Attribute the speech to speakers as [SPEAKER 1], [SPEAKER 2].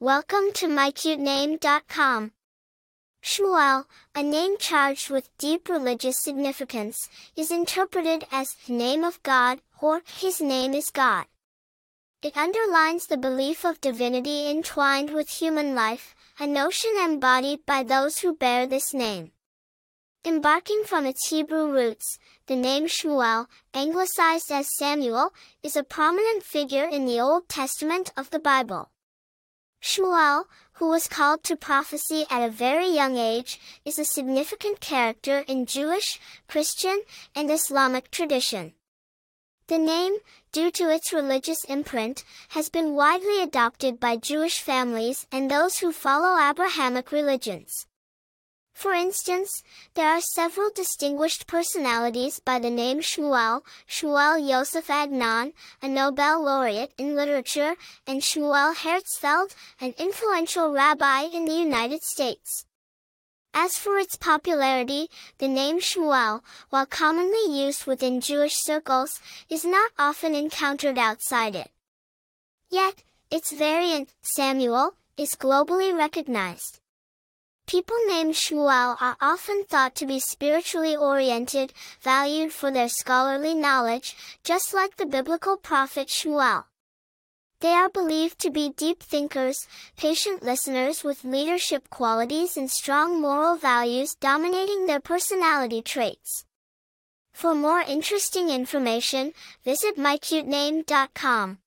[SPEAKER 1] Welcome to mycutename.com. Shmuel, a name charged with deep religious significance, is interpreted as the name of God or His name is God. It underlines the belief of divinity entwined with human life, a notion embodied by those who bear this name. Embarking from its Hebrew roots, the name Shmuel, anglicized as Samuel, is a prominent figure in the Old Testament of the Bible. Shmuel, who was called to prophecy at a very young age, is a significant character in Jewish, Christian, and Islamic tradition. The name, due to its religious imprint, has been widely adopted by Jewish families and those who follow Abrahamic religions. For instance, there are several distinguished personalities by the name Shmuel, Shmuel Yosef Agnon, a Nobel laureate in literature, and Shmuel Herzfeld, an influential rabbi in the United States. As for its popularity, the name Shmuel, while commonly used within Jewish circles, is not often encountered outside it. Yet, its variant, Samuel, is globally recognized. People named Shmuel are often thought to be spiritually oriented, valued for their scholarly knowledge, just like the biblical prophet Shmuel. They are believed to be deep thinkers, patient listeners with leadership qualities and strong moral values dominating their personality traits. For more interesting information, visit mycute mycutename.com.